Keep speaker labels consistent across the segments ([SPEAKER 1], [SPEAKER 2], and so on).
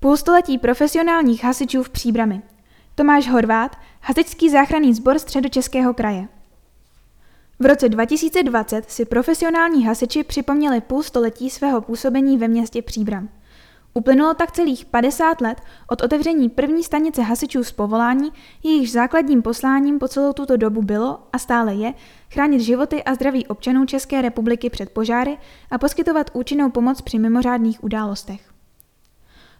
[SPEAKER 1] Půlstoletí profesionálních hasičů v Příbrami. Tomáš Horvát, Hasičský záchranný sbor středočeského kraje. V roce 2020 si profesionální hasiči připomněli půl století svého působení ve městě Příbram. Uplynulo tak celých 50 let od otevření první stanice hasičů z povolání, jejichž základním posláním po celou tuto dobu bylo a stále je chránit životy a zdraví občanů České republiky před požáry a poskytovat účinnou pomoc při mimořádných událostech.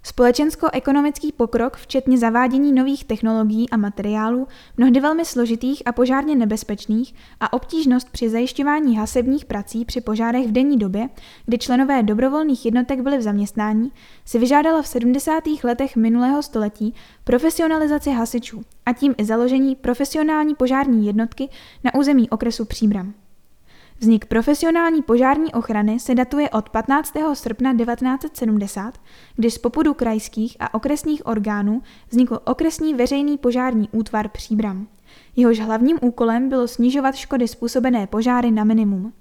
[SPEAKER 1] Společensko-ekonomický pokrok, včetně zavádění nových technologií a materiálů, mnohdy velmi složitých a požárně nebezpečných, a obtížnost při zajišťování hasebních prací při požárech v denní době, kdy členové dobrovolných jednotek byli v zaměstnání, si vyžádala v 70. letech minulého století profesionalizaci hasičů a tím i založení profesionální požární jednotky na území okresu Příbram. Vznik profesionální požární ochrany se datuje od 15. srpna 1970, kdy z popudu krajských a okresních orgánů vznikl okresní veřejný požární útvar Příbram. Jehož hlavním úkolem bylo snižovat škody způsobené požáry na minimum.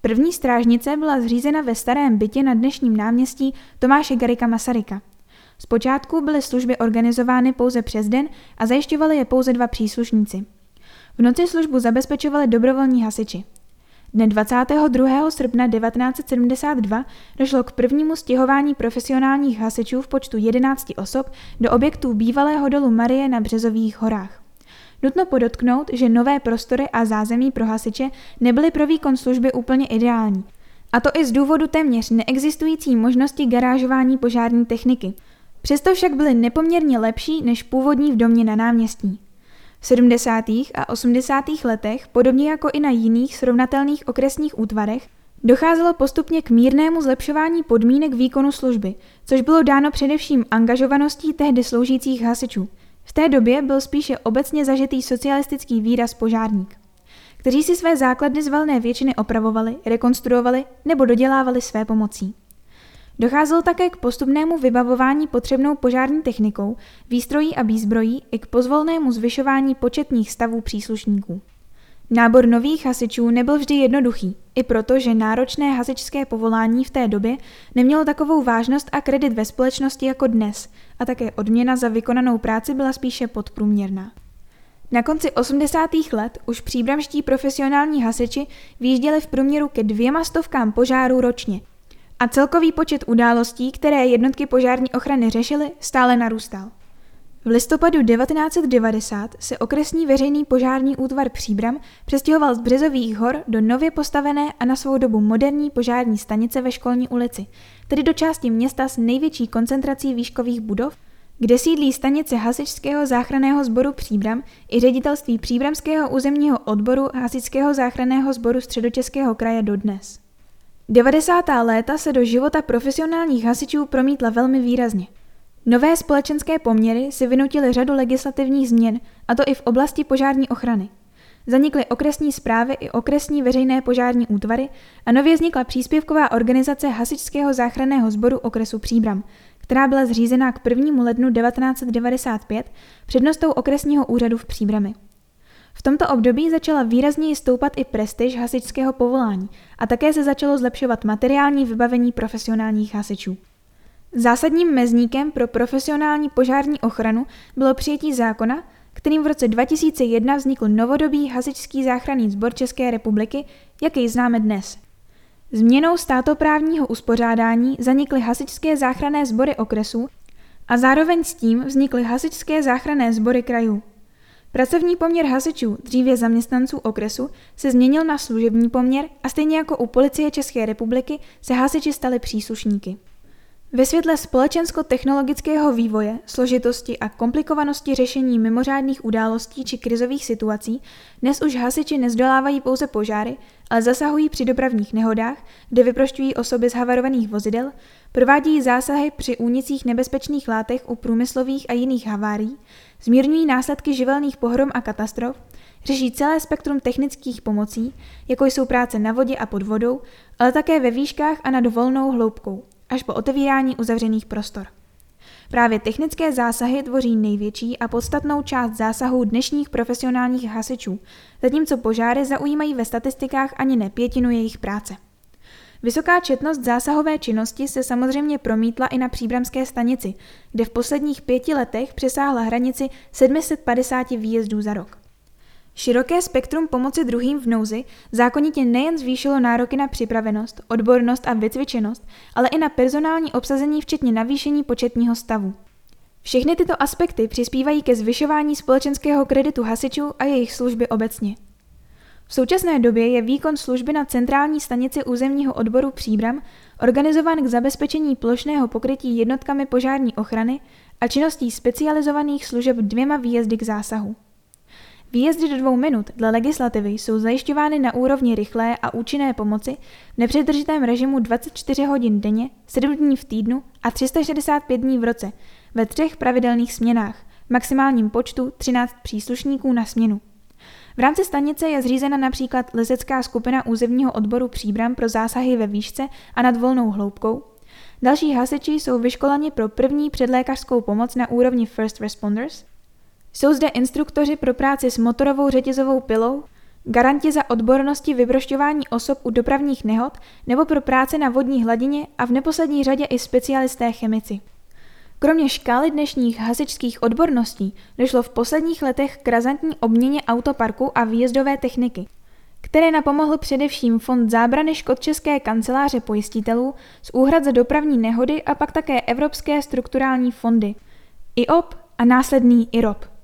[SPEAKER 1] První strážnice byla zřízena ve starém bytě na dnešním náměstí Tomáše Garika Masaryka. Zpočátku byly služby organizovány pouze přes den a zajišťovali je pouze dva příslušníci. V noci službu zabezpečovali dobrovolní hasiči. Dne 22. srpna 1972 došlo k prvnímu stěhování profesionálních hasičů v počtu 11 osob do objektů bývalého dolu Marie na Březových horách. Nutno podotknout, že nové prostory a zázemí pro hasiče nebyly pro výkon služby úplně ideální. A to i z důvodu téměř neexistující možnosti garážování požární techniky. Přesto však byly nepoměrně lepší než původní v domě na náměstí. V 70. a 80. letech, podobně jako i na jiných srovnatelných okresních útvarech, docházelo postupně k mírnému zlepšování podmínek výkonu služby, což bylo dáno především angažovaností tehdy sloužících hasičů. V té době byl spíše obecně zažitý socialistický výraz požárník, kteří si své základny z valné většiny opravovali, rekonstruovali nebo dodělávali své pomocí. Docházelo také k postupnému vybavování potřebnou požární technikou, výstrojí a výzbrojí i k pozvolnému zvyšování početních stavů příslušníků. Nábor nových hasičů nebyl vždy jednoduchý, i proto, že náročné hasičské povolání v té době nemělo takovou vážnost a kredit ve společnosti jako dnes, a také odměna za vykonanou práci byla spíše podprůměrná. Na konci 80. let už příbramští profesionální hasiči výjížděli v průměru ke dvěma stovkám požárů ročně, a celkový počet událostí, které jednotky požární ochrany řešily, stále narůstal. V listopadu 1990 se okresní veřejný požární útvar Příbram přestěhoval z Březových hor do nově postavené a na svou dobu moderní požární stanice ve Školní ulici, tedy do části města s největší koncentrací výškových budov, kde sídlí stanice Hasičského záchranného sboru Příbram i ředitelství Příbramského územního odboru Hasičského záchranného sboru Středočeského kraje dodnes. 90. léta se do života profesionálních hasičů promítla velmi výrazně. Nové společenské poměry si vynutily řadu legislativních změn, a to i v oblasti požární ochrany. Zanikly okresní zprávy i okresní veřejné požární útvary a nově vznikla příspěvková organizace Hasičského záchranného sboru okresu Příbram, která byla zřízena k 1. lednu 1995 přednostou okresního úřadu v Příbrami. V tomto období začala výrazněji stoupat i prestiž hasičského povolání a také se začalo zlepšovat materiální vybavení profesionálních hasičů. Zásadním mezníkem pro profesionální požární ochranu bylo přijetí zákona, kterým v roce 2001 vznikl novodobý hasičský záchranný sbor České republiky, jaký známe dnes. Změnou státoprávního uspořádání zanikly hasičské záchranné sbory okresů a zároveň s tím vznikly hasičské záchranné sbory krajů. Pracovní poměr hasičů, dříve zaměstnanců okresu, se změnil na služební poměr a stejně jako u policie České republiky se hasiči stali příslušníky. Ve světle společensko-technologického vývoje, složitosti a komplikovanosti řešení mimořádných událostí či krizových situací dnes už hasiči nezdolávají pouze požáry, ale zasahují při dopravních nehodách, kde vyprošťují osoby z havarovaných vozidel, provádějí zásahy při únicích nebezpečných látek u průmyslových a jiných havárií, zmírňují následky živelných pohrom a katastrof, řeší celé spektrum technických pomocí, jako jsou práce na vodě a pod vodou, ale také ve výškách a nad volnou hloubkou – až po otevírání uzavřených prostor. Právě technické zásahy tvoří největší a podstatnou část zásahů dnešních profesionálních hasičů, zatímco požáry zaujímají ve statistikách ani ne pětinu jejich práce. Vysoká četnost zásahové činnosti se samozřejmě promítla i na příbramské stanici, kde v posledních pěti letech přesáhla hranici 750 výjezdů za rok. Široké spektrum pomoci druhým v nouzi zákonitě nejen zvýšilo nároky na připravenost, odbornost a vycvičenost, ale i na personální obsazení včetně navýšení početního stavu. Všechny tyto aspekty přispívají ke zvyšování společenského kreditu hasičů a jejich služby obecně. V současné době je výkon služby na centrální stanici územního odboru Příbram organizován k zabezpečení plošného pokrytí jednotkami požární ochrany a činností specializovaných služeb dvěma výjezdy k zásahu. Výjezdy do dvou minut dle legislativy jsou zajišťovány na úrovni rychlé a účinné pomoci v nepřetržitém režimu 24 hodin denně, 7 dní v týdnu a 365 dní v roce ve třech pravidelných směnách, v maximálním počtu 13 příslušníků na směnu. V rámci stanice je zřízena například lezecká skupina územního odboru Příbram pro zásahy ve výšce a nad volnou hloubkou. Další hasiči jsou vyškoleni pro první předlékařskou pomoc na úrovni First Responders. Jsou zde instruktoři pro práci s motorovou řetězovou pilou, garanti za odbornosti vybrošťování osob u dopravních nehod nebo pro práce na vodní hladině a v neposlední řadě i specialisté chemici. Kromě škály dnešních hasičských odborností došlo v posledních letech k razantní obměně autoparku a výjezdové techniky, které napomohl především Fond zábrany škod České kanceláře pojistitelů z úhrad za dopravní nehody a pak také Evropské strukturální fondy, IOP a následný IROP.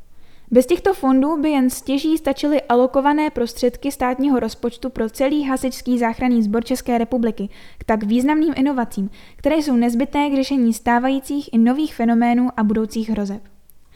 [SPEAKER 1] Bez těchto fondů by jen stěží stačily alokované prostředky státního rozpočtu pro celý hasičský záchranný sbor České republiky k tak významným inovacím, které jsou nezbytné k řešení stávajících i nových fenoménů a budoucích hrozeb.